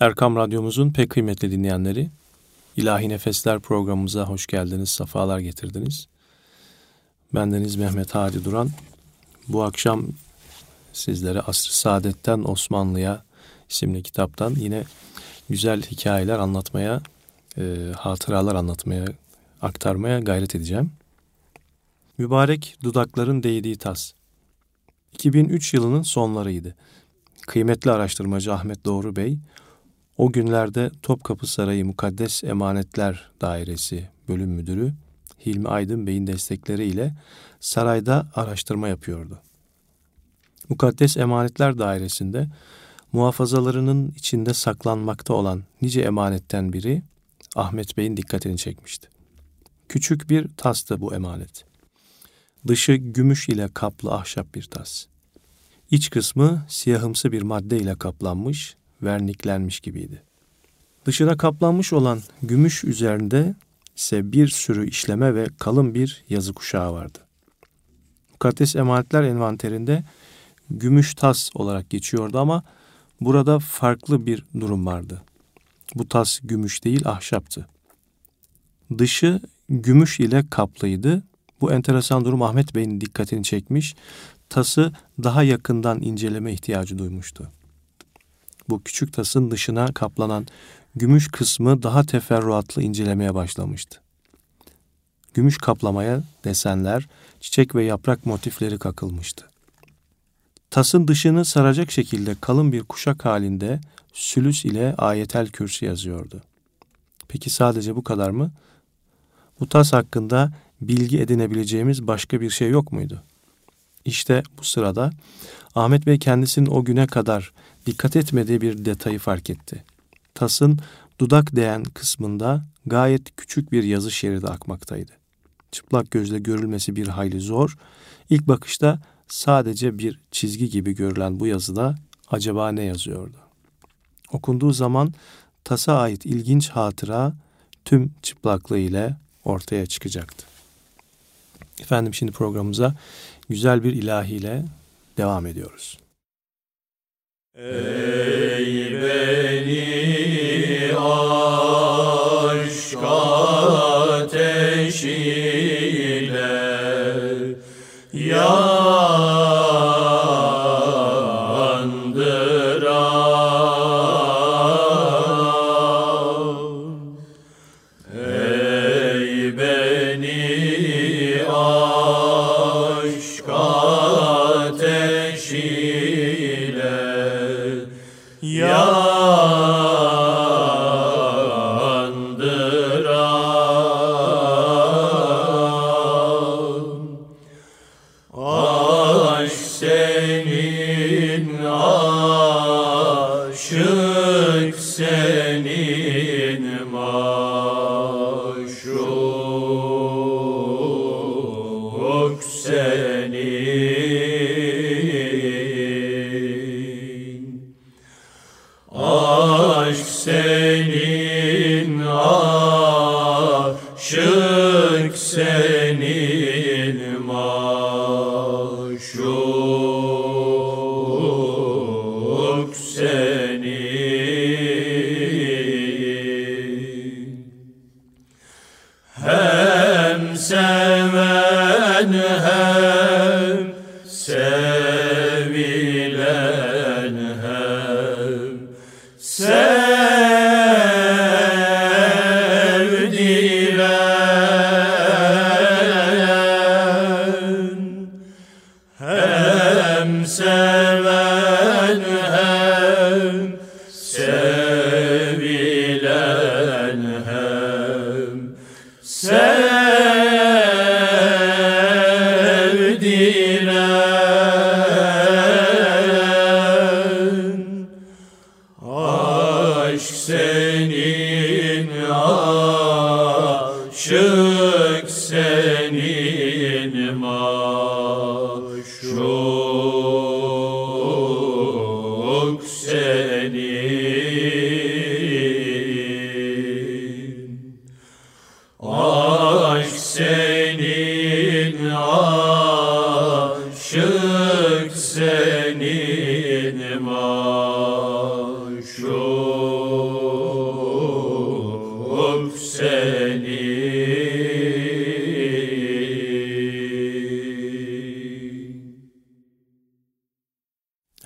Erkam Radyomuzun pek kıymetli dinleyenleri, İlahi Nefesler programımıza hoş geldiniz, safalar getirdiniz. Bendeniz Mehmet Hadi Duran. Bu akşam sizlere Asr-ı Saadet'ten Osmanlı'ya isimli kitaptan yine güzel hikayeler anlatmaya, e, hatıralar anlatmaya, aktarmaya gayret edeceğim. Mübarek dudakların değdiği tas. 2003 yılının sonlarıydı. Kıymetli araştırmacı Ahmet Doğru Bey, o günlerde Topkapı Sarayı Mukaddes Emanetler Dairesi bölüm müdürü Hilmi Aydın Bey'in destekleriyle sarayda araştırma yapıyordu. Mukaddes Emanetler Dairesi'nde muhafazalarının içinde saklanmakta olan nice emanetten biri Ahmet Bey'in dikkatini çekmişti. Küçük bir tastı bu emanet. Dışı gümüş ile kaplı ahşap bir tas. İç kısmı siyahımsı bir madde ile kaplanmış, verniklenmiş gibiydi. Dışına kaplanmış olan gümüş üzerinde ise bir sürü işleme ve kalın bir yazı kuşağı vardı. Mukaddes emanetler envanterinde gümüş tas olarak geçiyordu ama burada farklı bir durum vardı. Bu tas gümüş değil ahşaptı. Dışı gümüş ile kaplıydı. Bu enteresan durum Ahmet Bey'in dikkatini çekmiş. Tası daha yakından inceleme ihtiyacı duymuştu. Bu küçük tasın dışına kaplanan gümüş kısmı daha teferruatlı incelemeye başlamıştı. Gümüş kaplamaya desenler, çiçek ve yaprak motifleri kakılmıştı. Tasın dışını saracak şekilde kalın bir kuşak halinde sülüs ile ayetel kürsü yazıyordu. Peki sadece bu kadar mı? Bu tas hakkında bilgi edinebileceğimiz başka bir şey yok muydu? İşte bu sırada Ahmet Bey kendisinin o güne kadar dikkat etmediği bir detayı fark etti. Tasın dudak değen kısmında gayet küçük bir yazı şeridi akmaktaydı. Çıplak gözle görülmesi bir hayli zor. İlk bakışta sadece bir çizgi gibi görülen bu yazıda acaba ne yazıyordu? Okunduğu zaman tasa ait ilginç hatıra tüm çıplaklığı ile ortaya çıkacaktı. Efendim şimdi programımıza güzel bir ilahiyle devam ediyoruz. Ey beni aşk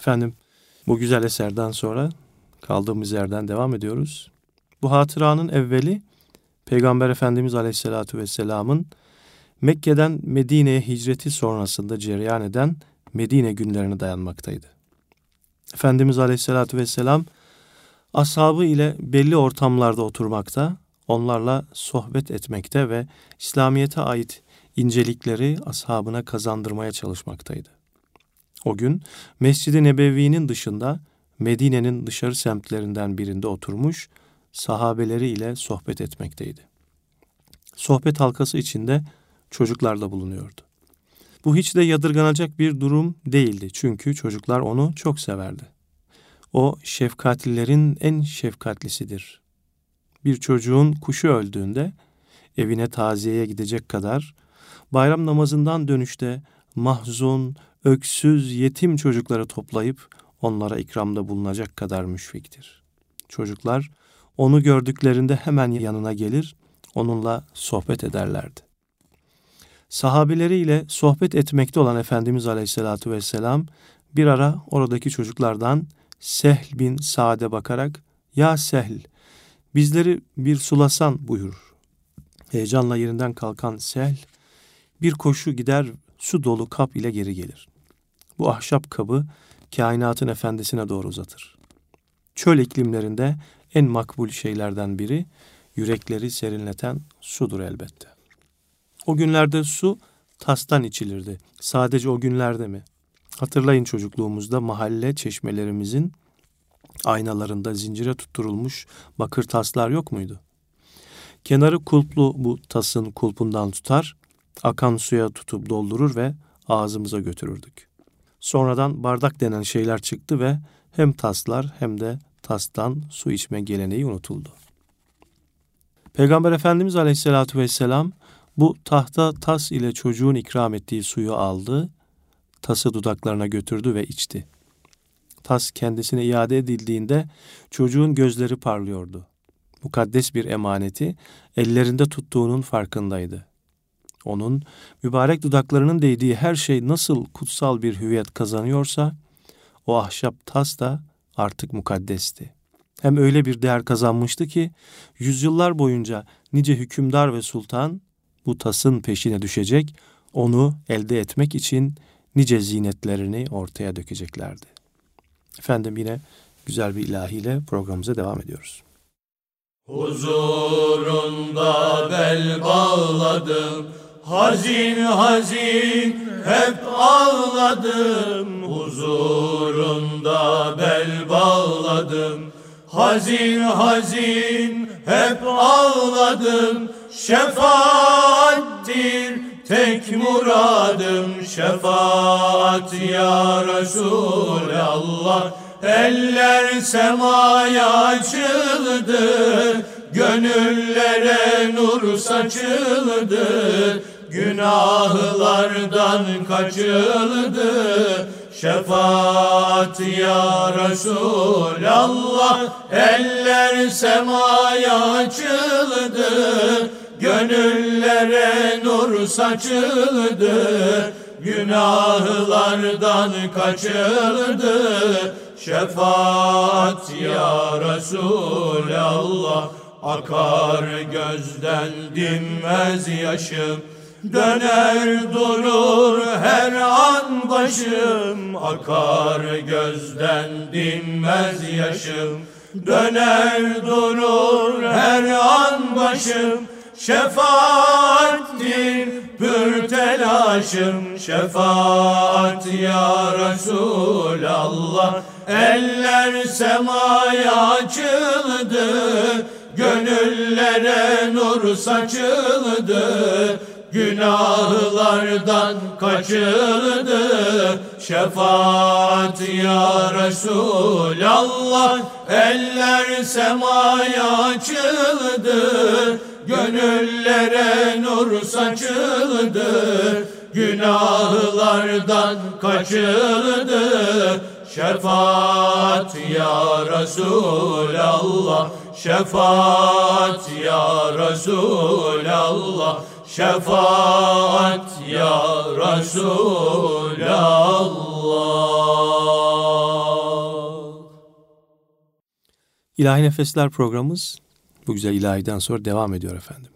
Efendim bu güzel eserden sonra kaldığımız yerden devam ediyoruz. Bu hatıranın evveli Peygamber Efendimiz Aleyhisselatü Vesselam'ın Mekke'den Medine'ye hicreti sonrasında cereyan eden Medine günlerine dayanmaktaydı. Efendimiz Aleyhisselatü Vesselam ashabı ile belli ortamlarda oturmakta, onlarla sohbet etmekte ve İslamiyet'e ait incelikleri ashabına kazandırmaya çalışmaktaydı. O gün Mescid-i Nebevi'nin dışında Medine'nin dışarı semtlerinden birinde oturmuş, sahabeleri ile sohbet etmekteydi. Sohbet halkası içinde çocuklar da bulunuyordu. Bu hiç de yadırganacak bir durum değildi çünkü çocuklar onu çok severdi. O şefkatlilerin en şefkatlisidir. Bir çocuğun kuşu öldüğünde evine taziyeye gidecek kadar, bayram namazından dönüşte mahzun, öksüz, yetim çocukları toplayıp onlara ikramda bulunacak kadar müşfiktir. Çocuklar onu gördüklerinde hemen yanına gelir, onunla sohbet ederlerdi. Sahabileriyle sohbet etmekte olan Efendimiz Aleyhisselatü Vesselam bir ara oradaki çocuklardan Sehl bin Sa'd'e bakarak ''Ya Sehl, bizleri bir sulasan.'' buyurur. Heyecanla yerinden kalkan Sehl bir koşu gider su dolu kap ile geri gelir. Bu ahşap kabı kainatın efendisine doğru uzatır. Çöl iklimlerinde en makbul şeylerden biri yürekleri serinleten sudur elbette. O günlerde su tastan içilirdi. Sadece o günlerde mi? Hatırlayın çocukluğumuzda mahalle çeşmelerimizin aynalarında zincire tutturulmuş bakır taslar yok muydu? Kenarı kulplu bu tasın kulpundan tutar, akan suya tutup doldurur ve ağzımıza götürürdük. Sonradan bardak denen şeyler çıktı ve hem taslar hem de tastan su içme geleneği unutuldu. Peygamber Efendimiz Aleyhisselatü Vesselam bu tahta tas ile çocuğun ikram ettiği suyu aldı, tası dudaklarına götürdü ve içti. Tas kendisine iade edildiğinde çocuğun gözleri parlıyordu. Mukaddes bir emaneti ellerinde tuttuğunun farkındaydı. Onun mübarek dudaklarının değdiği her şey nasıl kutsal bir hüviyet kazanıyorsa, o ahşap tas da artık mukaddesti. Hem öyle bir değer kazanmıştı ki, yüzyıllar boyunca nice hükümdar ve sultan bu tasın peşine düşecek, onu elde etmek için nice zinetlerini ortaya dökeceklerdi. Efendim yine güzel bir ilahiyle programımıza devam ediyoruz. Huzurunda bel bağladım, hazin hazin hep ağladım. Huzurunda bel bağladım, hazin hazin hep ağladım. Şefaattir tek muradım. Şefaat ya Resulallah. Eller semaya açıldı. Gönüllere nur saçıldı Günahlardan kaçıldı. Şefaat ya Resulallah. Eller semaya açıldı. Gönüllere nur saçıldı. Günahlardan kaçıldı. Şefaat ya Resulallah. Akar gözden dinmez yaşım Döner durur her an başım Akar gözden dinmez yaşım. Döner durur her an başım Şefaattir pür telaşım. Şefaat ya Resulallah Eller semaya açıldı Gönüllere nur saçıldı Günahlardan kaçıldı Şefaat ya Resulallah. Eller semaya açıldı. Gönüllere nur saçıldı. Günahlardan kaçıldı Şefaat ya Resulallah. Şefaat ya Resulallah Şefaat ya Resulallah İlahi Nefesler programımız bu güzel ilahiden sonra devam ediyor efendim.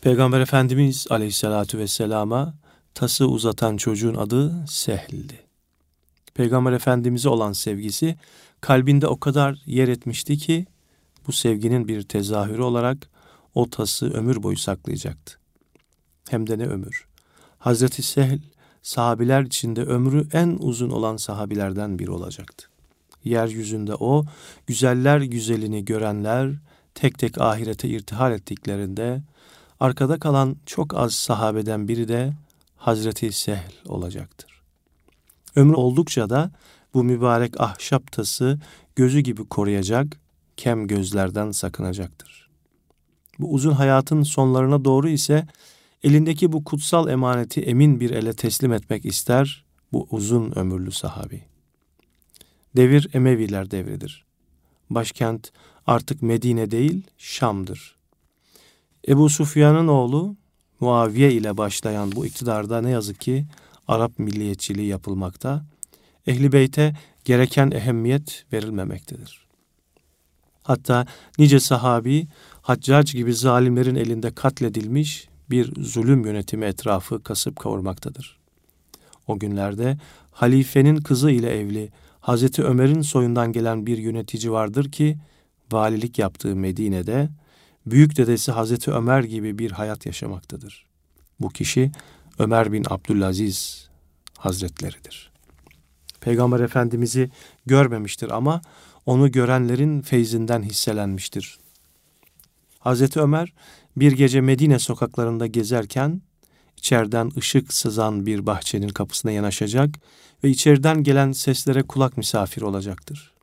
Peygamber Efendimiz aleyhissalatu vesselama tası uzatan çocuğun adı Sehl'di. Peygamber Efendimiz'e olan sevgisi kalbinde o kadar yer etmişti ki bu sevginin bir tezahürü olarak o tası ömür boyu saklayacaktı. Hem de ne ömür. Hazreti Sehl sahabiler içinde ömrü en uzun olan sahabilerden biri olacaktı. Yeryüzünde o güzeller güzelini görenler tek tek ahirete irtihal ettiklerinde arkada kalan çok az sahabeden biri de Hazreti Sehl olacaktır. Ömrü oldukça da bu mübarek ahşap tası gözü gibi koruyacak, kem gözlerden sakınacaktır. Bu uzun hayatın sonlarına doğru ise elindeki bu kutsal emaneti emin bir ele teslim etmek ister bu uzun ömürlü sahabi. Devir Emeviler devridir. Başkent artık Medine değil Şam'dır. Ebu Sufyan'ın oğlu Muaviye ile başlayan bu iktidarda ne yazık ki Arap milliyetçiliği yapılmakta, Ehli Beyt'e gereken ehemmiyet verilmemektedir. Hatta nice sahabi Haccac gibi zalimlerin elinde katledilmiş bir zulüm yönetimi etrafı kasıp kavurmaktadır. O günlerde halifenin kızı ile evli Hazreti Ömer'in soyundan gelen bir yönetici vardır ki valilik yaptığı Medine'de büyük dedesi Hazreti Ömer gibi bir hayat yaşamaktadır. Bu kişi Ömer bin Abdülaziz Hazretleridir. Peygamber Efendimiz'i görmemiştir ama onu görenlerin feyzinden hisselenmiştir. Hazreti Ömer bir gece Medine sokaklarında gezerken içeriden ışık sızan bir bahçenin kapısına yanaşacak ve içeriden gelen seslere kulak misafir olacaktır.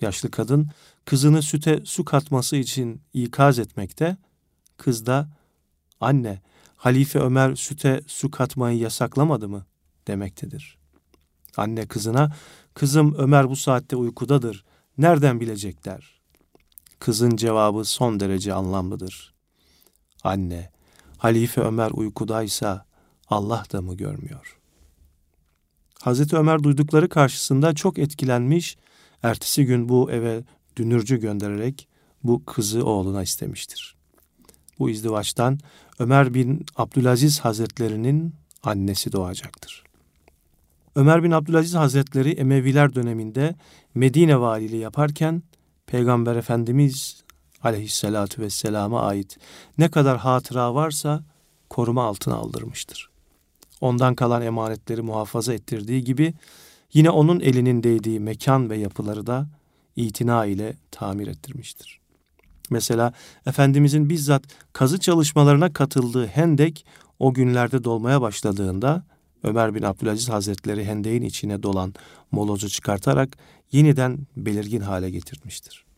Yaşlı kadın kızını süte su katması için ikaz etmekte, kız da anne Halife Ömer süte su katmayı yasaklamadı mı demektedir. Anne kızına kızım Ömer bu saatte uykudadır nereden bilecekler? Kızın cevabı son derece anlamlıdır. Anne, Halife Ömer uykudaysa Allah da mı görmüyor? Hazreti Ömer duydukları karşısında çok etkilenmiş, ertesi gün bu eve dünürcü göndererek bu kızı oğluna istemiştir. Bu izdivaçtan Ömer bin Abdülaziz Hazretlerinin annesi doğacaktır. Ömer bin Abdülaziz Hazretleri Emeviler döneminde Medine valiliği yaparken Peygamber Efendimiz aleyhissalatu vesselama ait ne kadar hatıra varsa koruma altına aldırmıştır. Ondan kalan emanetleri muhafaza ettirdiği gibi yine onun elinin değdiği mekan ve yapıları da itina ile tamir ettirmiştir. Mesela Efendimizin bizzat kazı çalışmalarına katıldığı hendek o günlerde dolmaya başladığında Ömer bin Abdülaziz Hazretleri hendeğin içine dolan molozu çıkartarak yeniden belirgin hale getirmiştir.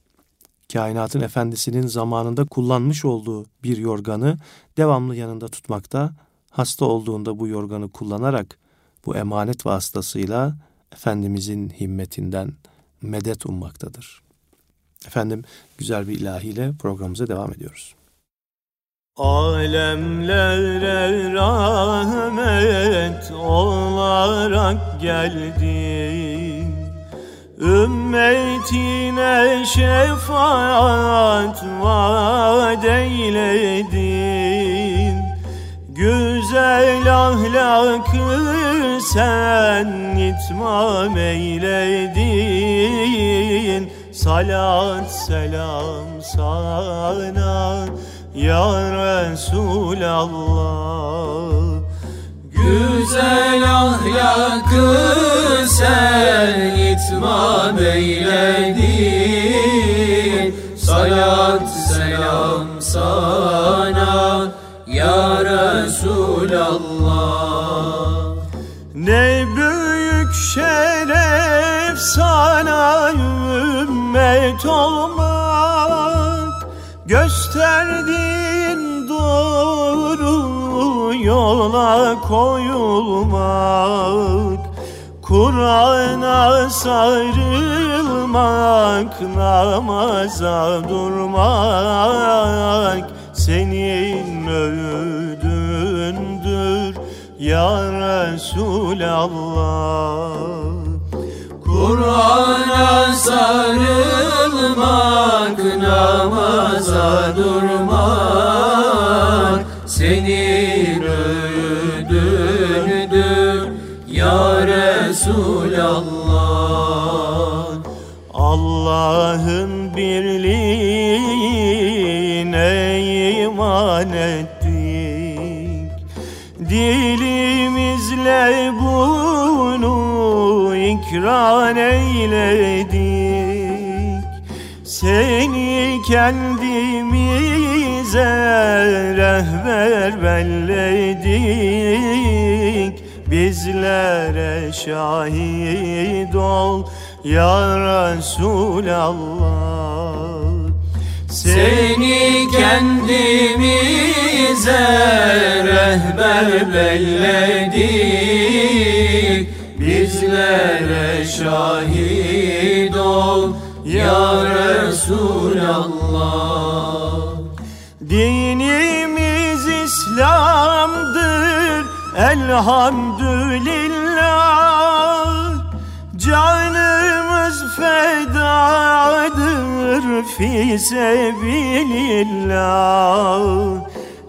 Kainatın efendisinin zamanında kullanmış olduğu bir yorganı devamlı yanında tutmakta, hasta olduğunda bu yorganı kullanarak bu emanet vasıtasıyla Efendimizin himmetinden medet ummaktadır. Efendim güzel bir ilahiyle programımıza devam ediyoruz. Alemlere rahmet olarak geldin Ümmetine şefaat vaat eyledin. Güzel ahlakı sen itmam eyledin. Salat selam sana ya Resulallah Güzel ahlakı sen itmam eyledin. Salat selam sana ya Resulallah. Ne büyük şeref sana ümmet olmak yola koyulmak Kur'an'a sarılmak, namaza durmak Senin öğüdündür ya Resulallah. Kur'an'a sarılmak, namaza durmak senin ödülündür ya Resulallah. Allah'ın birliğine iman ettik Dilimizle bunu ikrar eyledik Seni kendimize rehber belledik. Bizlere şahit ol ya Resulallah. Seni kendimize rehber belledik. Bizlere şahit ol ya Resulallah Dinimiz İslam'dır elhamdülillah. Canımız fedadır fi sebilillah.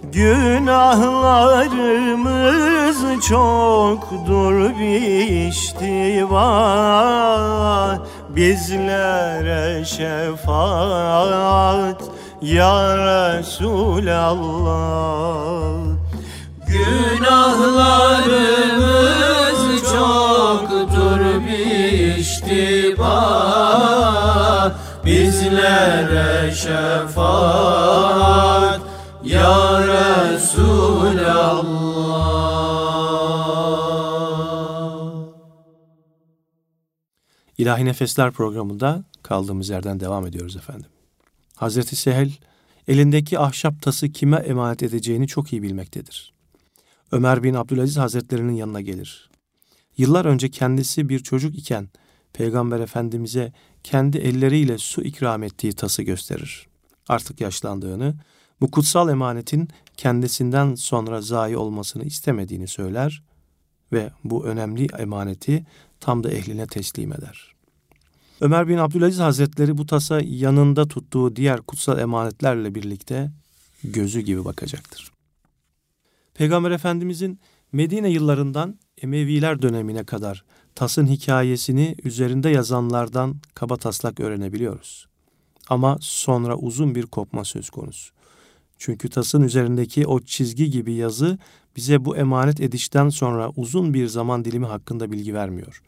Günahlarımız çoktur biştiva. Bizlere şefaat ya Resulallah. Günahlarımız çoktur biştiba Bizlere şefaat. Ya Resulallah. İlahi Nefesler programında kaldığımız yerden devam ediyoruz efendim. Hazreti Sehel elindeki ahşap tası kime emanet edeceğini çok iyi bilmektedir. Ömer bin Abdülaziz Hazretlerinin yanına gelir. Yıllar önce kendisi bir çocuk iken Peygamber Efendimiz'e kendi elleriyle su ikram ettiği tası gösterir. Artık yaşlandığını, bu kutsal emanetin kendisinden sonra zayi olmasını istemediğini söyler ve bu önemli emaneti tam da ehline teslim eder. Ömer bin Abdülaziz Hazretleri bu tasa yanında tuttuğu diğer kutsal emanetlerle birlikte gözü gibi bakacaktır. Peygamber Efendimizin Medine yıllarından Emeviler dönemine kadar tasın hikayesini üzerinde yazanlardan kaba taslak öğrenebiliyoruz. Ama sonra uzun bir kopma söz konusu. Çünkü tasın üzerindeki o çizgi gibi yazı bize bu emanet edişten sonra uzun bir zaman dilimi hakkında bilgi vermiyor.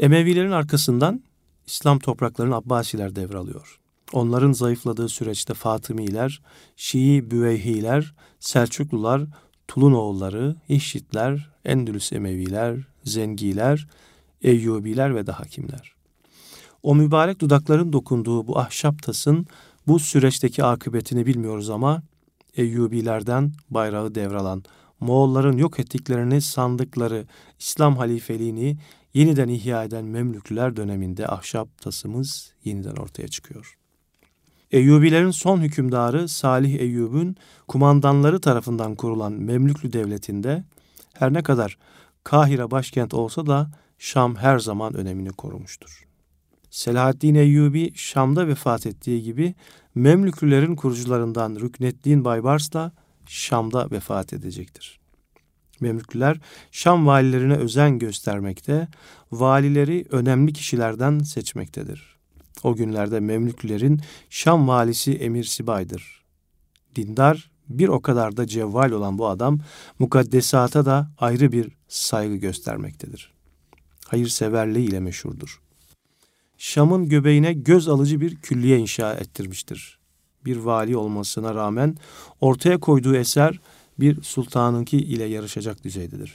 Emevilerin arkasından İslam topraklarını Abbasiler devralıyor. Onların zayıfladığı süreçte Fatımiler, Şii Büveyhiler, Selçuklular, Tulunoğulları, İşitler, Endülüs Emeviler, Zengiler, Eyyubiler ve daha kimler. O mübarek dudakların dokunduğu bu ahşap tasın bu süreçteki akıbetini bilmiyoruz ama Eyyubilerden bayrağı devralan, Moğolların yok ettiklerini sandıkları İslam halifeliğini yeniden ihya eden Memlüklüler döneminde ahşap tasımız yeniden ortaya çıkıyor. Eyyubilerin son hükümdarı Salih Eyyub'un kumandanları tarafından kurulan Memlüklü Devleti'nde her ne kadar Kahire başkent olsa da Şam her zaman önemini korumuştur. Selahaddin Eyyubi Şam'da vefat ettiği gibi Memlüklülerin kurucularından Rükneddin Baybars da Şam'da vefat edecektir. Memlüklüler Şam valilerine özen göstermekte, valileri önemli kişilerden seçmektedir. O günlerde Memlüklülerin Şam valisi Emir Sibay'dır. Dindar, bir o kadar da cevval olan bu adam mukaddesata da ayrı bir saygı göstermektedir. Hayırseverliği ile meşhurdur. Şam'ın göbeğine göz alıcı bir külliye inşa ettirmiştir. Bir vali olmasına rağmen ortaya koyduğu eser bir sultanınki ile yarışacak düzeydedir.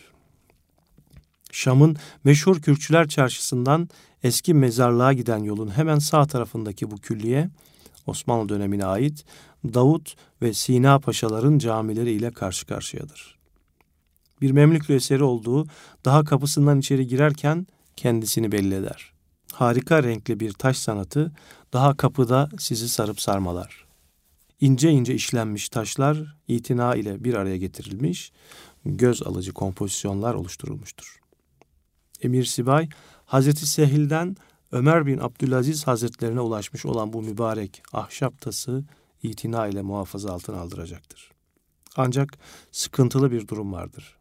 Şam'ın meşhur Kürkçüler Çarşısı'ndan eski mezarlığa giden yolun hemen sağ tarafındaki bu külliye Osmanlı dönemine ait Davut ve Sina Paşaların camileri ile karşı karşıyadır. Bir Memlüklü eseri olduğu daha kapısından içeri girerken kendisini belli eder. Harika renkli bir taş sanatı daha kapıda sizi sarıp sarmalar. İnce ince işlenmiş taşlar itina ile bir araya getirilmiş, göz alıcı kompozisyonlar oluşturulmuştur. Emir Sibay, Hazreti Sehil'den Ömer bin Abdülaziz Hazretlerine ulaşmış olan bu mübarek ahşap tası itina ile muhafaza altına aldıracaktır. Ancak sıkıntılı bir durum vardır.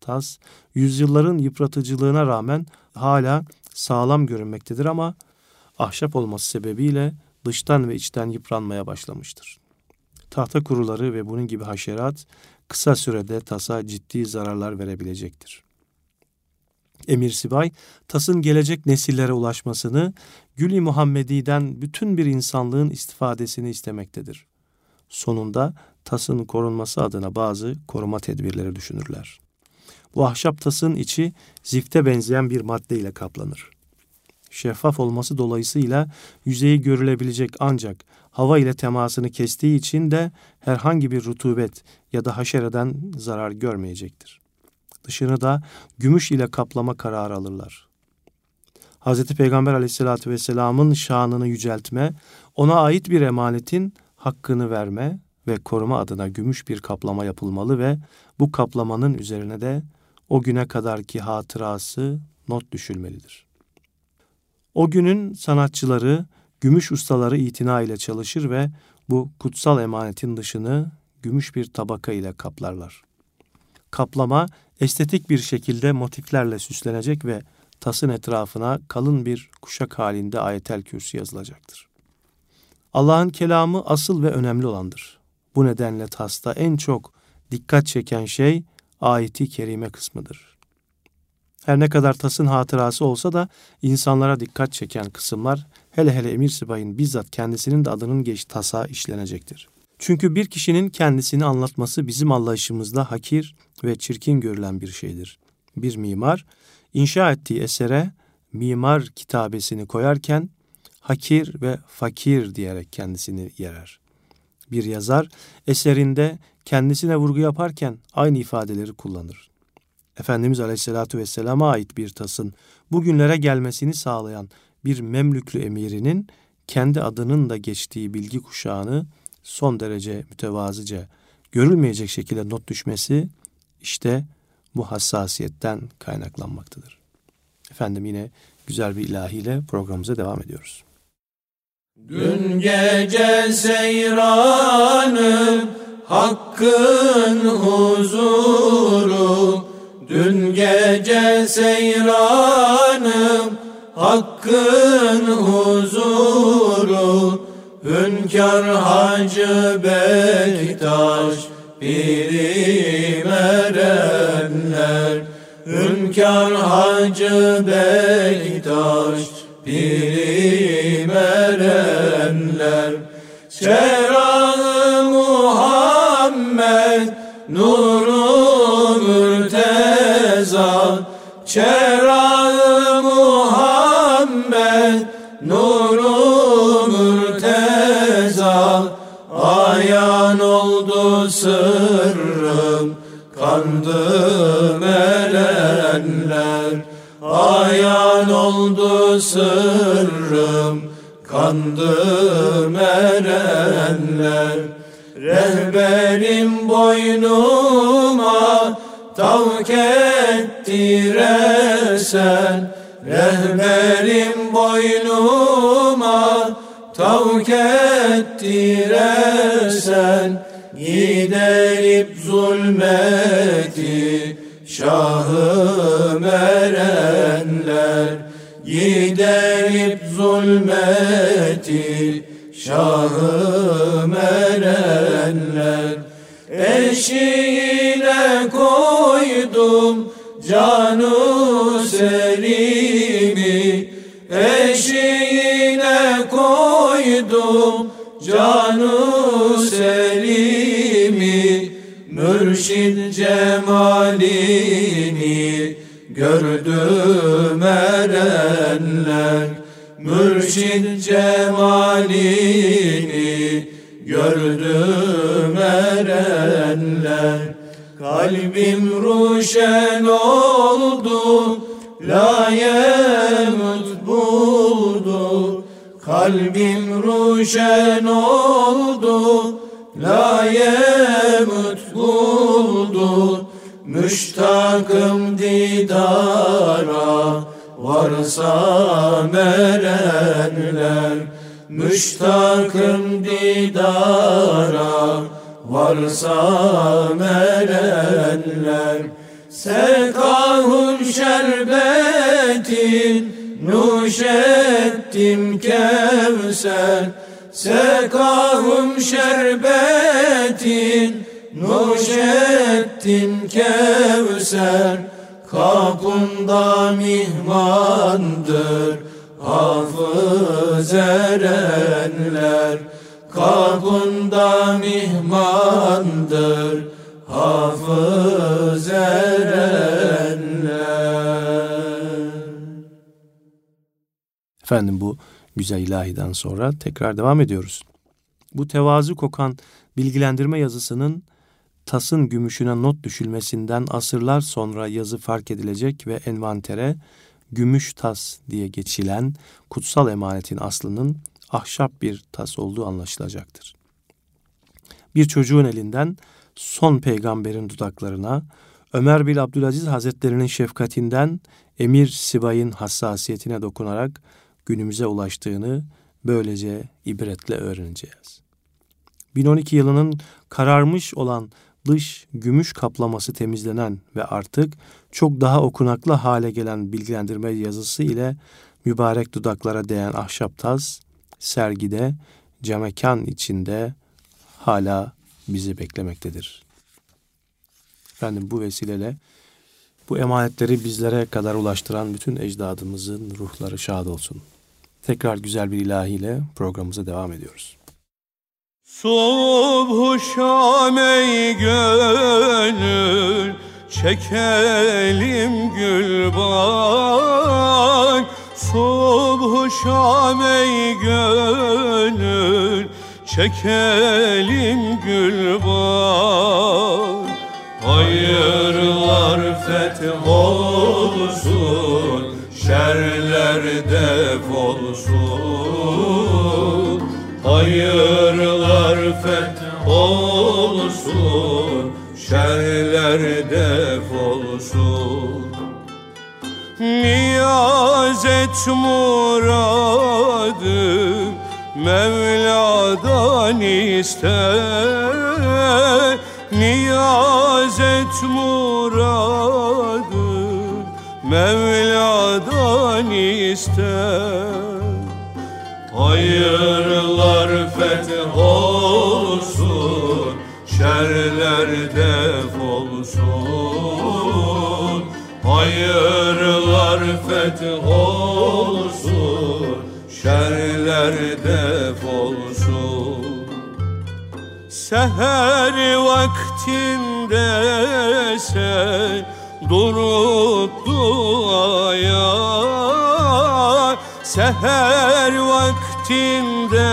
Tas, yüzyılların yıpratıcılığına rağmen hala sağlam görünmektedir ama ahşap olması sebebiyle dıştan ve içten yıpranmaya başlamıştır. Tahta kuruları ve bunun gibi haşerat kısa sürede tasa ciddi zararlar verebilecektir. Emir Sibay, TAS'ın gelecek nesillere ulaşmasını, Gül-i Muhammedi'den bütün bir insanlığın istifadesini istemektedir. Sonunda TAS'ın korunması adına bazı koruma tedbirleri düşünürler. Bu ahşap tasın içi zifte benzeyen bir madde ile kaplanır. Şeffaf olması dolayısıyla yüzeyi görülebilecek ancak hava ile temasını kestiği için de herhangi bir rutubet ya da haşereden zarar görmeyecektir. Dışını da gümüş ile kaplama kararı alırlar. Hz. Peygamber aleyhissalatü vesselamın şanını yüceltme, ona ait bir emanetin hakkını verme ve koruma adına gümüş bir kaplama yapılmalı ve bu kaplamanın üzerine de o güne kadarki hatırası not düşülmelidir. O günün sanatçıları, gümüş ustaları itina ile çalışır ve bu kutsal emanetin dışını gümüş bir tabaka ile kaplarlar. Kaplama estetik bir şekilde motiflerle süslenecek ve tasın etrafına kalın bir kuşak halinde ayetel kürsü yazılacaktır. Allah'ın kelamı asıl ve önemli olandır. Bu nedenle tasta en çok dikkat çeken şey ayeti kerime kısmıdır. Her ne kadar tasın hatırası olsa da insanlara dikkat çeken kısımlar hele hele Emir Sibay'ın bizzat kendisinin de adının geç tasa işlenecektir. Çünkü bir kişinin kendisini anlatması bizim anlayışımızda hakir ve çirkin görülen bir şeydir. Bir mimar inşa ettiği esere mimar kitabesini koyarken hakir ve fakir diyerek kendisini yerer. Bir yazar eserinde kendisine vurgu yaparken aynı ifadeleri kullanır. Efendimiz Aleyhisselatü Vesselam'a ait bir tasın bugünlere gelmesini sağlayan bir Memlüklü emirinin kendi adının da geçtiği bilgi kuşağını son derece mütevazıca görülmeyecek şekilde not düşmesi işte bu hassasiyetten kaynaklanmaktadır. Efendim yine güzel bir ilahiyle programımıza devam ediyoruz. Dün gece seyranım Hakkın huzuru Dün gece seyranım Hakkın huzuru. Hünkar Hacı Bektaş Piri erenler. Hünkar Hacı Bektaş Piri erenler. Çerağı Muhammed Nuru Çerağı Muhammed Nuru Mürteza. Ayan oldu sırrım Kandım erenler Ayan oldu sırrım Kandım erenler Rehberim boynuma Tavk ettiresen Rehberim boynuma. Tavk ettiresen Giderip zulmeti Şahım erenler. Giderip zulmeti Şahım erenler. Eşiğine Canu serimi Eşiğine koydum. Canu selimi Mürşid cemalini Gördüm erenler. Mürşid cemalini Gördüm erenler Kalbim ruşen oldu Layemut buldu. Kalbim ruşen oldu Layemut buldu. Müştakım didara Varsa mere Müştakım didara varsa merenler Sekahum şerbetin nuş ettim kevser. Sekahum şerbetin nuş ettim kevser. Kapında mihmandır hafız erenler Kapında mihmandır hafız erenler Efendim bu güzel ilahiden sonra tekrar devam ediyoruz. Bu tevazu kokan bilgilendirme yazısının tasın gümüşüne not düşülmesinden asırlar sonra yazı fark edilecek ve envantere gümüş tas diye geçilen kutsal emanetin aslının ahşap bir tas olduğu anlaşılacaktır. Bir çocuğun elinden son peygamberin dudaklarına, Ömer bin Abdülaziz Hazretlerinin şefkatinden Emir Sibay'ın hassasiyetine dokunarak günümüze ulaştığını böylece ibretle öğreneceğiz. 1012 yılının kararmış olan dış gümüş kaplaması temizlenen ve artık çok daha okunaklı hale gelen bilgilendirme yazısı ile mübarek dudaklara değen ahşap taz sergide camekan içinde hala bizi beklemektedir. Efendim bu vesileyle bu emanetleri bizlere kadar ulaştıran bütün ecdadımızın ruhları şad olsun. Tekrar güzel bir ilahiyle programımıza devam ediyoruz. Subhu şam ey gönül Çekelim gül bak Subhu şam ey gönül Çekelim gül bak Hayırlar feth olsun Şerler def olsun. Hayırlar feth olsun Şerler def olsun Niyaz et muradı Mevla'dan iste. Niyaz et muradı Mevla'dan iste. Hayırlar Feth olsun Şerler def olsun. Seher vaktinde sen durup duaya Seher vaktinde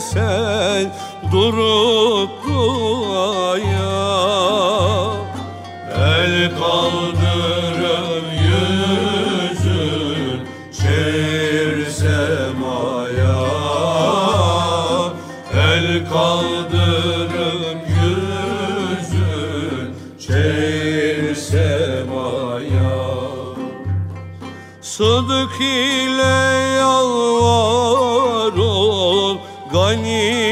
sen durup Sıdık ile yalvar ol Gani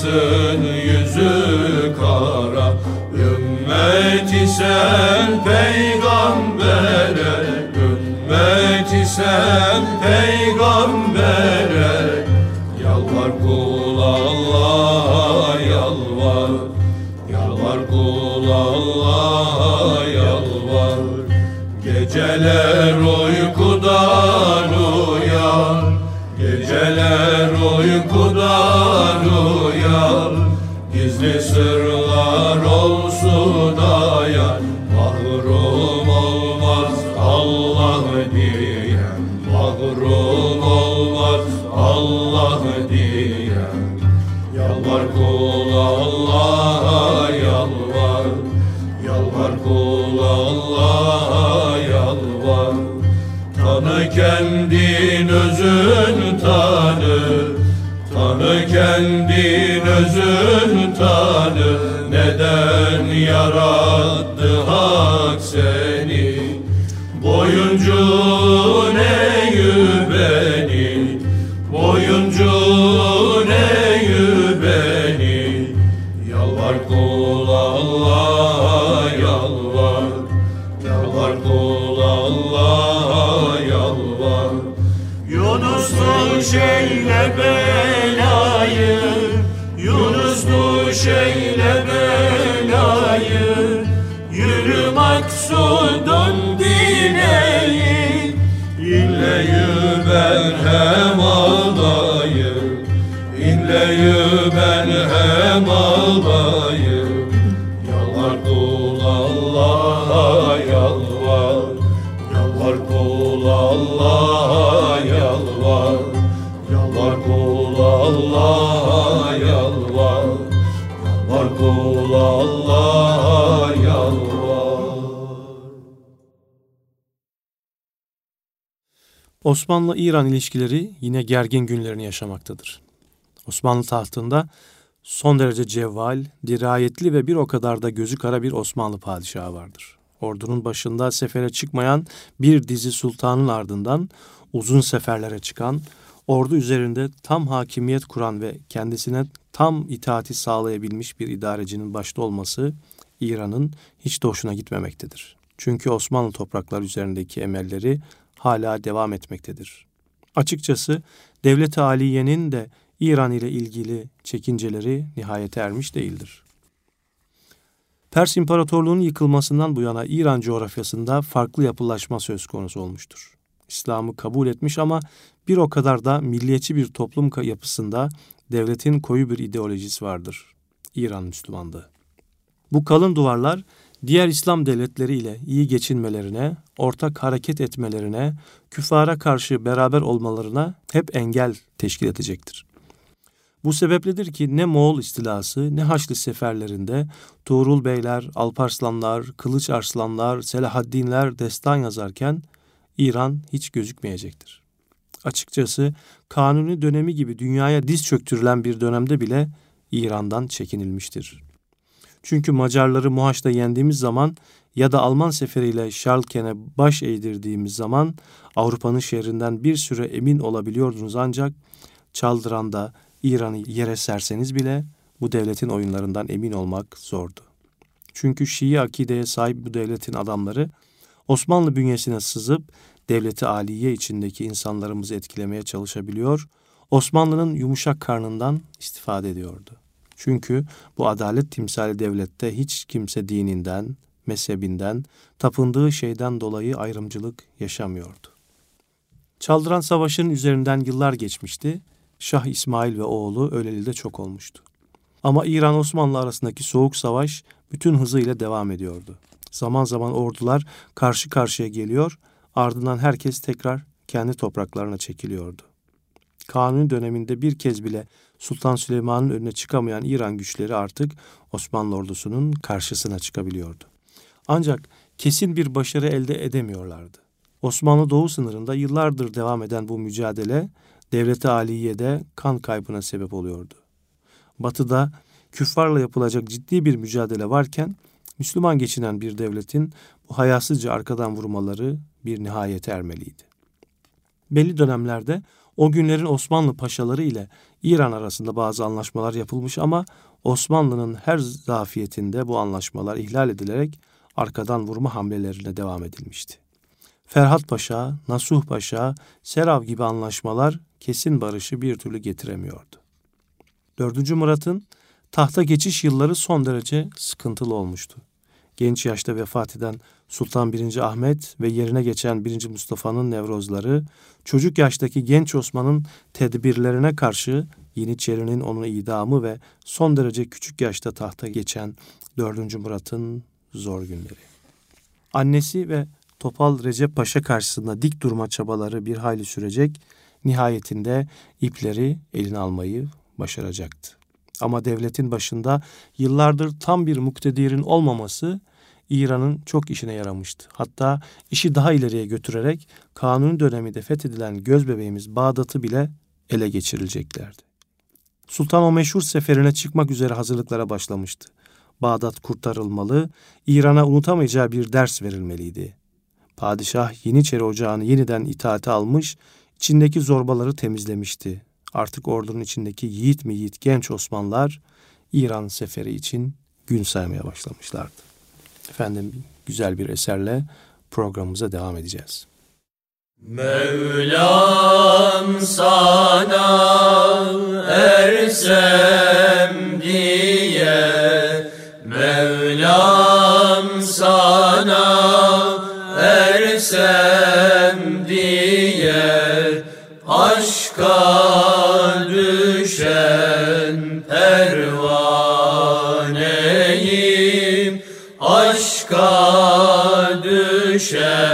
seni Allah diyen Mahrum olmaz Allah diyen. Yalvar kul Allah'a yalvar Yalvar kul Allah'a yalvar. Tanı kendin özün tanı Tanı kendin özün tanı. Neden yarattı hak seni Boyuncun beni Osmanlı-İran ilişkileri yine gergin günlerini yaşamaktadır. Osmanlı tahtında son derece cevval, dirayetli ve bir o kadar da gözü kara bir Osmanlı padişahı vardır. Ordunun başında sefere çıkmayan bir dizi sultanın ardından uzun seferlere çıkan, ordu üzerinde tam hakimiyet kuran ve kendisine tam itaati sağlayabilmiş bir idarecinin başta olması İran'ın hiç de hoşuna gitmemektedir. Çünkü Osmanlı topraklar üzerindeki emelleri hala devam etmektedir. Açıkçası Devlet-i Aliye'nin de İran ile ilgili çekinceleri nihayete ermiş değildir. Pers İmparatorluğu'nun yıkılmasından bu yana İran coğrafyasında farklı yapılaşma söz konusu olmuştur. İslam'ı kabul etmiş ama bir o kadar da milliyetçi bir toplum yapısında devletin koyu bir ideolojisi vardır. İran Müslümanlığı. Bu kalın duvarlar diğer İslam devletleri ile iyi geçinmelerine, ortak hareket etmelerine, küfara karşı beraber olmalarına hep engel teşkil edecektir. Bu sebepledir ki ne Moğol istilası ne Haçlı seferlerinde Tuğrul Beyler, Alparslanlar, Kılıç Arslanlar, Selahaddinler destan yazarken İran hiç gözükmeyecektir. Açıkçası Kanuni dönemi gibi dünyaya diz çöktürülen bir dönemde bile İran'dan çekinilmiştir. Çünkü Macarları Muhaç'ta yendiğimiz zaman ya da Alman seferiyle Şarlken'e baş eğdirdiğimiz zaman Avrupa'nın şehrinden bir süre emin olabiliyordunuz ancak Çaldıran'da İran'ı yere serseniz bile bu devletin oyunlarından emin olmak zordu. Çünkü Şii akideye sahip bu devletin adamları Osmanlı bünyesine sızıp devleti aliye içindeki insanlarımızı etkilemeye çalışabiliyor, Osmanlı'nın yumuşak karnından istifade ediyordu. Çünkü bu adalet timsali devlette hiç kimse dininden, mezhebinden, tapındığı şeyden dolayı ayrımcılık yaşamıyordu. Çaldıran Savaşı'nın üzerinden yıllar geçmişti. Şah İsmail ve oğlu öleli de çok olmuştu. Ama İran-Osmanlı arasındaki soğuk savaş bütün hızıyla devam ediyordu. Zaman zaman ordular karşı karşıya geliyor, ardından herkes tekrar kendi topraklarına çekiliyordu. Kanuni döneminde bir kez bile Sultan Süleyman'ın önüne çıkamayan İran güçleri artık Osmanlı ordusunun karşısına çıkabiliyordu. Ancak kesin bir başarı elde edemiyorlardı. Osmanlı doğu sınırında yıllardır devam eden bu mücadele devlete aliyede kan kaybına sebep oluyordu. Batı'da küffarla yapılacak ciddi bir mücadele varken Müslüman geçinen bir devletin bu hayasızca arkadan vurmaları bir nihayete ermeliydi. Belli dönemlerde o günlerin Osmanlı paşaları ile İran arasında bazı anlaşmalar yapılmış ama Osmanlı'nın her zafiyetinde bu anlaşmalar ihlal edilerek arkadan vurma hamlelerine devam edilmişti. Ferhat Paşa, Nasuh Paşa, Serav gibi anlaşmalar kesin barışı bir türlü getiremiyordu. 4. Murat'ın tahta geçiş yılları son derece sıkıntılı olmuştu. Genç yaşta vefat eden Sultan 1. Ahmet ve yerine geçen 1. Mustafa'nın nevrozları, çocuk yaştaki genç Osman'ın tedbirlerine karşı Yeniçeri'nin onun idamı ve son derece küçük yaşta tahta geçen 4. Murat'ın zor günleri. Annesi ve Topal Recep Paşa karşısında dik durma çabaları bir hayli sürecek, nihayetinde ipleri eline almayı başaracaktı. Ama devletin başında yıllardır tam bir muktedirin olmaması İran'ın çok işine yaramıştı. Hatta işi daha ileriye götürerek kanuni döneminde fethedilen gözbebeğimiz Bağdat'ı bile ele geçirileceklerdi. Sultan o meşhur seferine çıkmak üzere hazırlıklara başlamıştı. Bağdat kurtarılmalı, İran'a unutamayacağı bir ders verilmeliydi. Padişah Yeniçeri Ocağı'nı yeniden itaate almış, içindeki zorbaları temizlemişti. Artık ordunun içindeki yiğit mi yiğit genç Osmanlılar İran seferi için gün saymaya başlamışlardı. Efendim güzel bir eserle programımıza devam edeceğiz. Mevlam sana ersem diye Mevlam sana شاء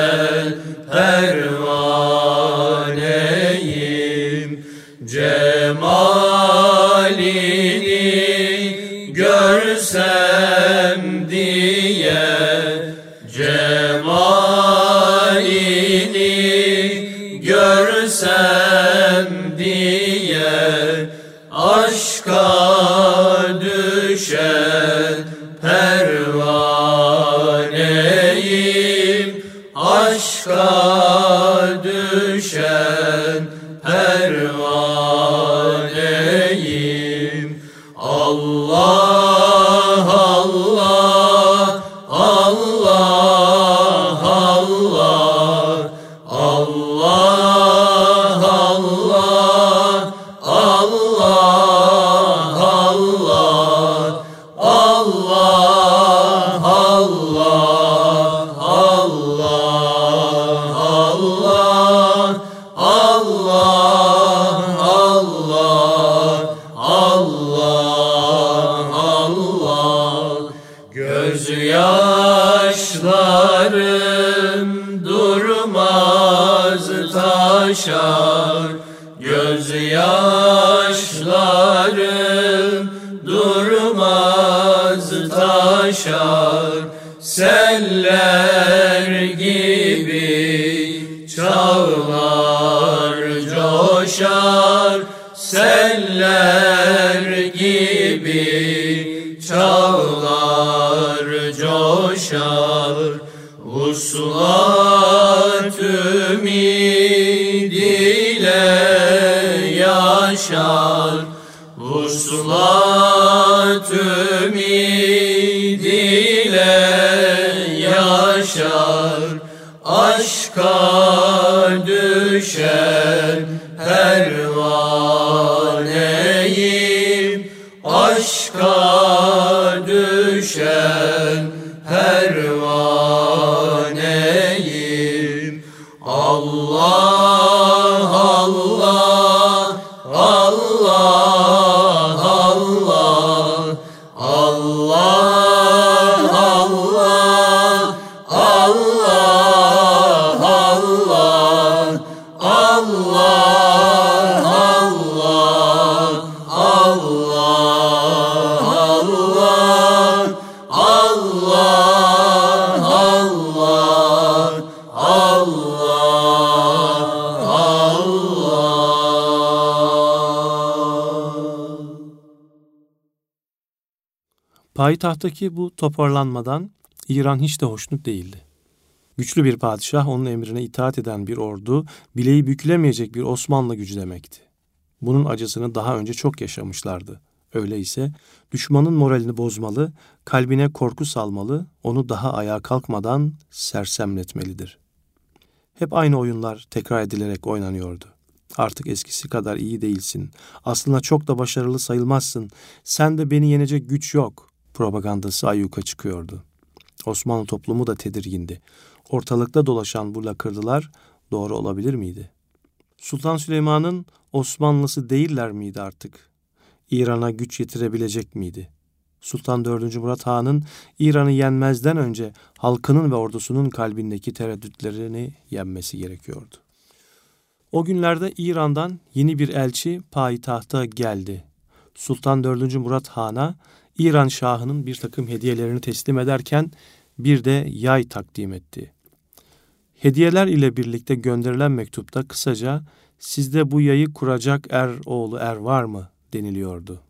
Payitahttaki bu toparlanmadan İran hiç de hoşnut değildi. Güçlü bir padişah onun emrine itaat eden bir ordu, bileği bükülemeyecek bir Osmanlı gücü demekti. Bunun acısını daha önce çok yaşamışlardı. Öyleyse düşmanın moralini bozmalı, kalbine korku salmalı, onu daha ayağa kalkmadan sersemletmelidir. Hep aynı oyunlar tekrar edilerek oynanıyordu. Artık eskisi kadar iyi değilsin. Aslında çok da başarılı sayılmazsın. Sen de beni yenecek güç yok. Propagandası ayyuka çıkıyordu. Osmanlı toplumu da tedirgindi. Ortalıkta dolaşan bu lakırdılar doğru olabilir miydi? Sultan Süleyman'ın Osmanlısı değiller miydi artık? İran'a güç yetirebilecek miydi? Sultan 4. Murat Han'ın İran'ı yenmezden önce halkının ve ordusunun kalbindeki tereddütlerini yenmesi gerekiyordu. O günlerde İran'dan yeni bir elçi payitahta geldi. Sultan 4. Murat Han'a İran Şahı'nın bir takım hediyelerini teslim ederken bir de yay takdim etti. Hediyeler ile birlikte gönderilen mektupta kısaca sizde bu yayı kuracak er oğlu er var mı deniliyordu.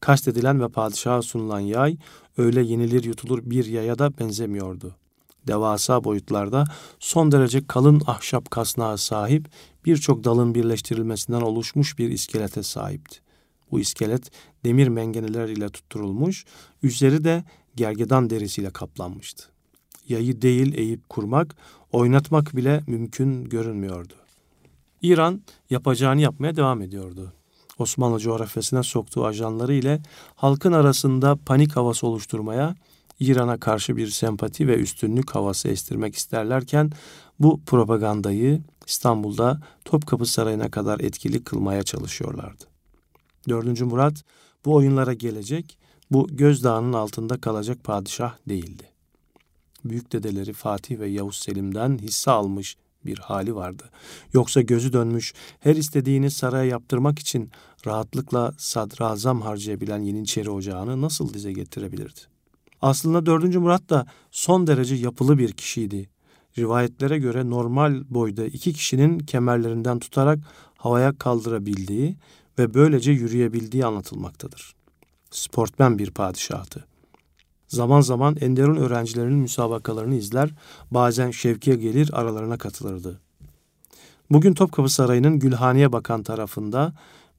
Kastedilen ve padişaha sunulan yay öyle yenilir yutulur bir yaya da benzemiyordu. Devasa boyutlarda son derece kalın ahşap kasnağa sahip birçok dalın birleştirilmesinden oluşmuş bir iskelete sahipti. Bu iskelet demir mengeneler ile tutturulmuş, üzeri de gergedan derisiyle kaplanmıştı. Yayı değil eğip kurmak, oynatmak bile mümkün görünmüyordu. İran yapacağını yapmaya devam ediyordu. Osmanlı coğrafyasına soktuğu ajanları ile halkın arasında panik havası oluşturmaya, İran'a karşı bir sempati ve üstünlük havası estirmek isterlerken bu propagandayı İstanbul'da Topkapı Sarayı'na kadar etkili kılmaya çalışıyorlardı. 4. Murat bu oyunlara gelecek, bu gözdağının altında kalacak padişah değildi. Büyük dedeleri Fatih ve Yavuz Selim'den hisse almış bir hali vardı. Yoksa gözü dönmüş, her istediğini saraya yaptırmak için rahatlıkla sadrazam harcayabilen Yeniçeri Ocağı'nı nasıl dize getirebilirdi? Aslında 4. Murat da son derece yapılı bir kişiydi. Rivayetlere göre normal boyda iki kişinin kemerlerinden tutarak havaya kaldırabildiği ve böylece yürüyebildiği anlatılmaktadır. Sportmen bir padişahtı. Zaman zaman Enderun öğrencilerinin müsabakalarını izler, bazen Şevki'ye gelir aralarına katılırdı. Bugün Topkapı Sarayı'nın Gülhane'ye bakan tarafında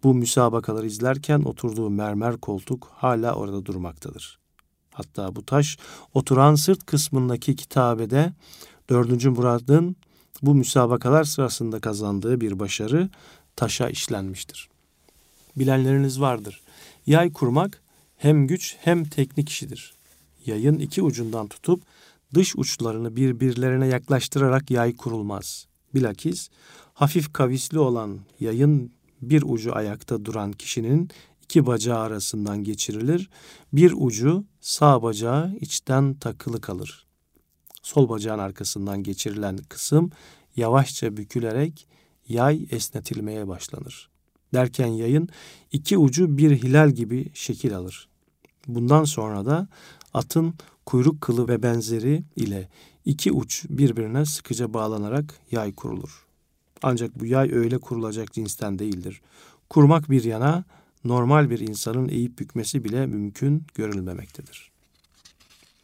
bu müsabakaları izlerken oturduğu mermer koltuk hala orada durmaktadır. Hatta bu taş oturan sırt kısmındaki kitabede 4. Murad'ın bu müsabakalar sırasında kazandığı bir başarı taşa işlenmiştir. Bilenleriniz vardır. Yay kurmak hem güç hem teknik işidir. Yayın iki ucundan tutup dış uçlarını birbirlerine yaklaştırarak yay kurulmaz. Bilakis hafif kavisli olan yayın bir ucu ayakta duran kişinin iki bacağı arasından geçirilir. Bir ucu sağ bacağı içten takılı kalır. Sol bacağın arkasından geçirilen kısım yavaşça bükülerek yay esnetilmeye başlanır. Derken yayın iki ucu bir hilal gibi şekil alır. Bundan sonra da atın kuyruk kılı ve benzeri ile iki uç birbirine sıkıca bağlanarak yay kurulur. Ancak bu yay öyle kurulacak cinsten değildir. Kurmak bir yana normal bir insanın eğip bükmesi bile mümkün görülmemektedir.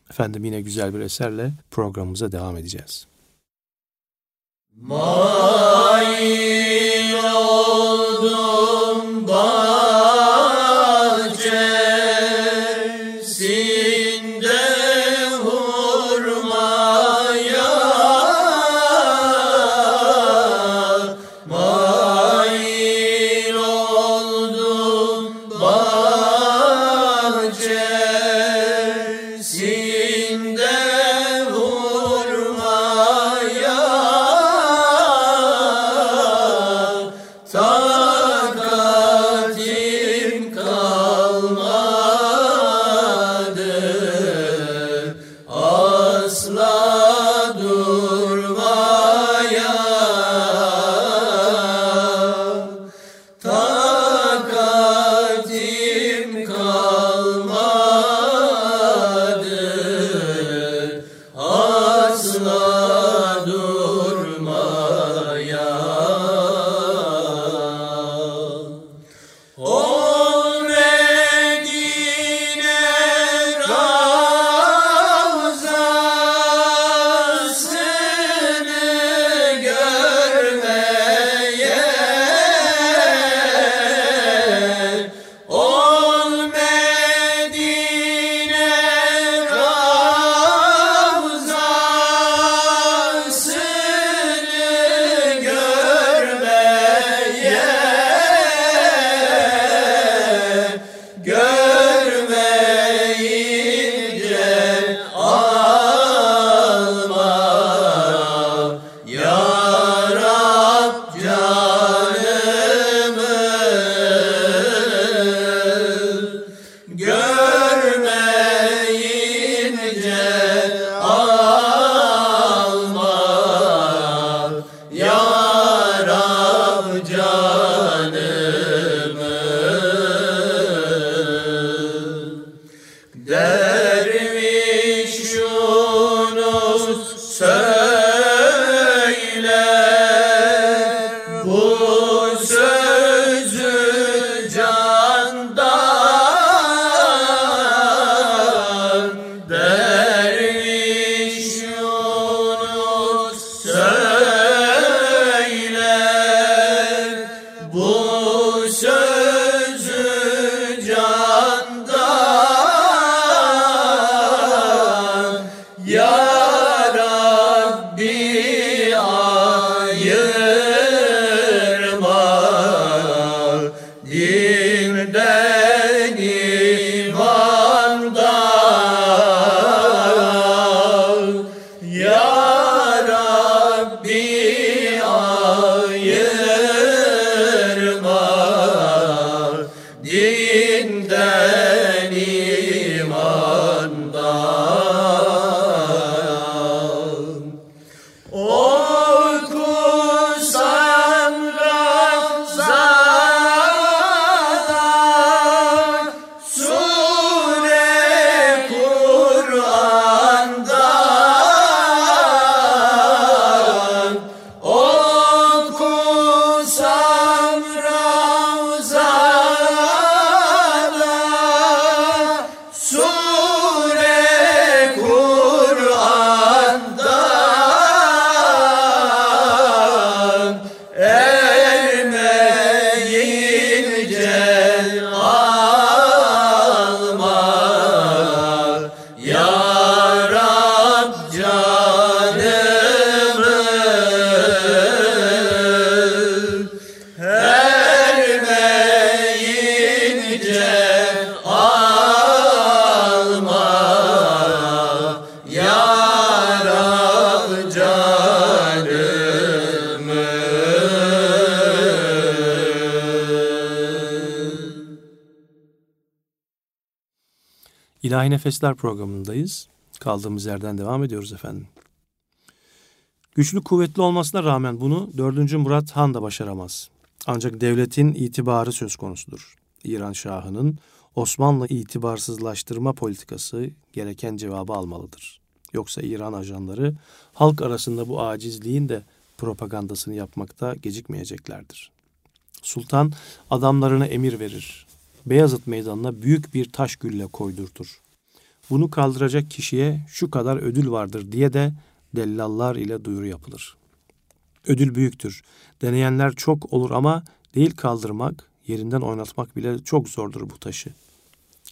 Efendim yine güzel bir eserle programımıza devam edeceğiz. Mail oldum bahçesinde İlahi Nefesler programındayız. Kaldığımız yerden devam ediyoruz efendim. Güçlü kuvvetli olmasına rağmen bunu 4. Murat Han da başaramaz. Ancak devletin itibarı söz konusudur. İran Şahı'nın Osmanlı itibarsızlaştırma politikası gereken cevabı almalıdır. Yoksa İran ajanları halk arasında bu acizliğin de propagandasını yapmakta gecikmeyeceklerdir. Sultan adamlarına emir verir. Beyazıt Meydanı'na büyük bir taş gülle koydurtur. Bunu kaldıracak kişiye şu kadar ödül vardır diye de dellallar ile duyuru yapılır. Ödül büyüktür. Deneyenler çok olur ama değil kaldırmak, yerinden oynatmak bile çok zordur bu taşı.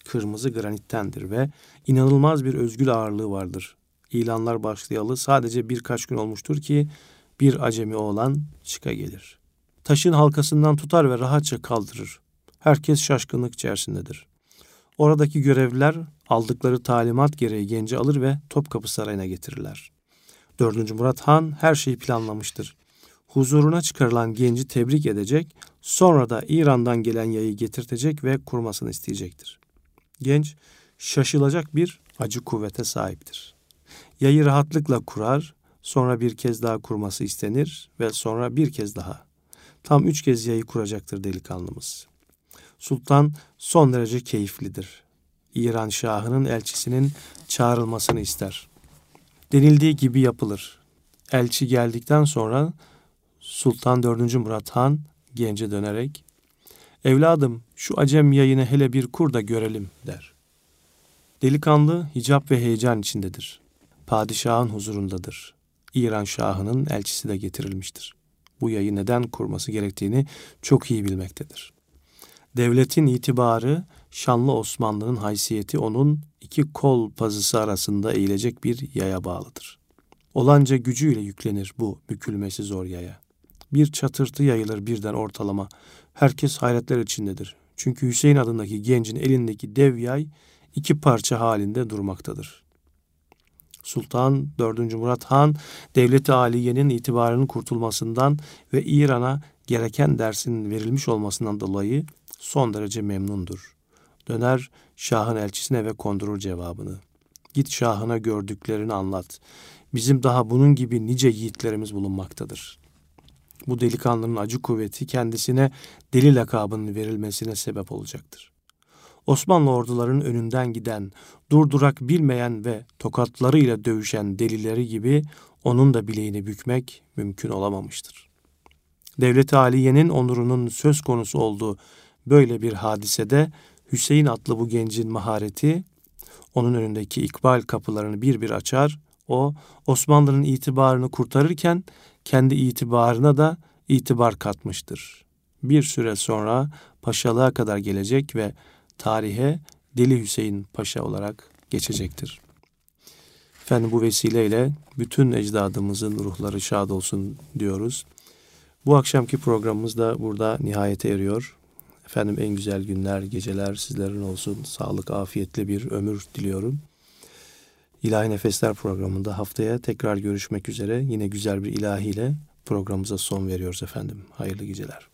Kırmızı granittendir ve inanılmaz bir özgül ağırlığı vardır. İlanlar başlayalı sadece birkaç gün olmuştur ki bir acemi oğlan çıka gelir. Taşın halkasından tutar ve rahatça kaldırır. Herkes şaşkınlık içerisindedir. Oradaki görevliler aldıkları talimat gereği genci alır ve Topkapı Sarayı'na getirirler. 4. Murat Han her şeyi planlamıştır. Huzuruna çıkarılan genci tebrik edecek, sonra da İran'dan gelen yayı getirtecek ve kurmasını isteyecektir. Genç şaşılacak bir acı kuvvete sahiptir. Yayı rahatlıkla kurar, sonra bir kez daha kurması istenir ve sonra bir kez daha. Tam üç kez yayı kuracaktır delikanlımız. Sultan son derece keyiflidir. İran Şahı'nın elçisinin çağrılmasını ister. Denildiği gibi yapılır. Elçi geldikten sonra Sultan 4. Murat Han gence dönerek Evladım şu acem yayını hele bir kur da görelim der. Delikanlı hicap ve heyecan içindedir. Padişahın huzurundadır. İran Şahı'nın elçisi de getirilmiştir. Bu yayı neden kurması gerektiğini çok iyi bilmektedir. Devletin itibarı, şanlı Osmanlı'nın haysiyeti onun iki kol pazısı arasında eğilecek bir yaya bağlıdır. Olanca gücüyle yüklenir bu bükülmesi zor yaya. Bir çatırtı yayılır birden ortalama. Herkes hayretler içindedir. Çünkü Hüseyin adındaki gencin elindeki dev yay iki parça halinde durmaktadır. Sultan 4. Murat Han, devleti aliyenin itibarının kurtulmasından ve İran'a gereken dersin verilmiş olmasından dolayı son derece memnundur. Döner Şah'ın elçisine ve kondurur cevabını. Git Şah'ına gördüklerini anlat. Bizim daha bunun gibi nice yiğitlerimiz bulunmaktadır. Bu delikanlının acı kuvveti kendisine deli lakabının verilmesine sebep olacaktır. Osmanlı ordularının önünden giden, durdurak bilmeyen ve tokatlarıyla dövüşen delileri gibi onun da bileğini bükmek mümkün olamamıştır. Devlet-i Aliye'nin onurunun söz konusu olduğu böyle bir hadisede Hüseyin adlı bu gencin mahareti onun önündeki ikbal kapılarını bir bir açar. O Osmanlı'nın itibarını kurtarırken kendi itibarına da itibar katmıştır. Bir süre sonra paşalığa kadar gelecek ve tarihe Deli Hüseyin Paşa olarak geçecektir. Efendim bu vesileyle bütün ecdadımızın ruhları şad olsun diyoruz. Bu akşamki programımız da burada nihayete eriyor. Efendim en güzel günler, geceler sizlerin olsun. Sağlık, afiyetli bir ömür diliyorum. İlahi Nefesler programında haftaya tekrar görüşmek üzere. Yine güzel bir ilahiyle programımıza son veriyoruz efendim. Hayırlı geceler.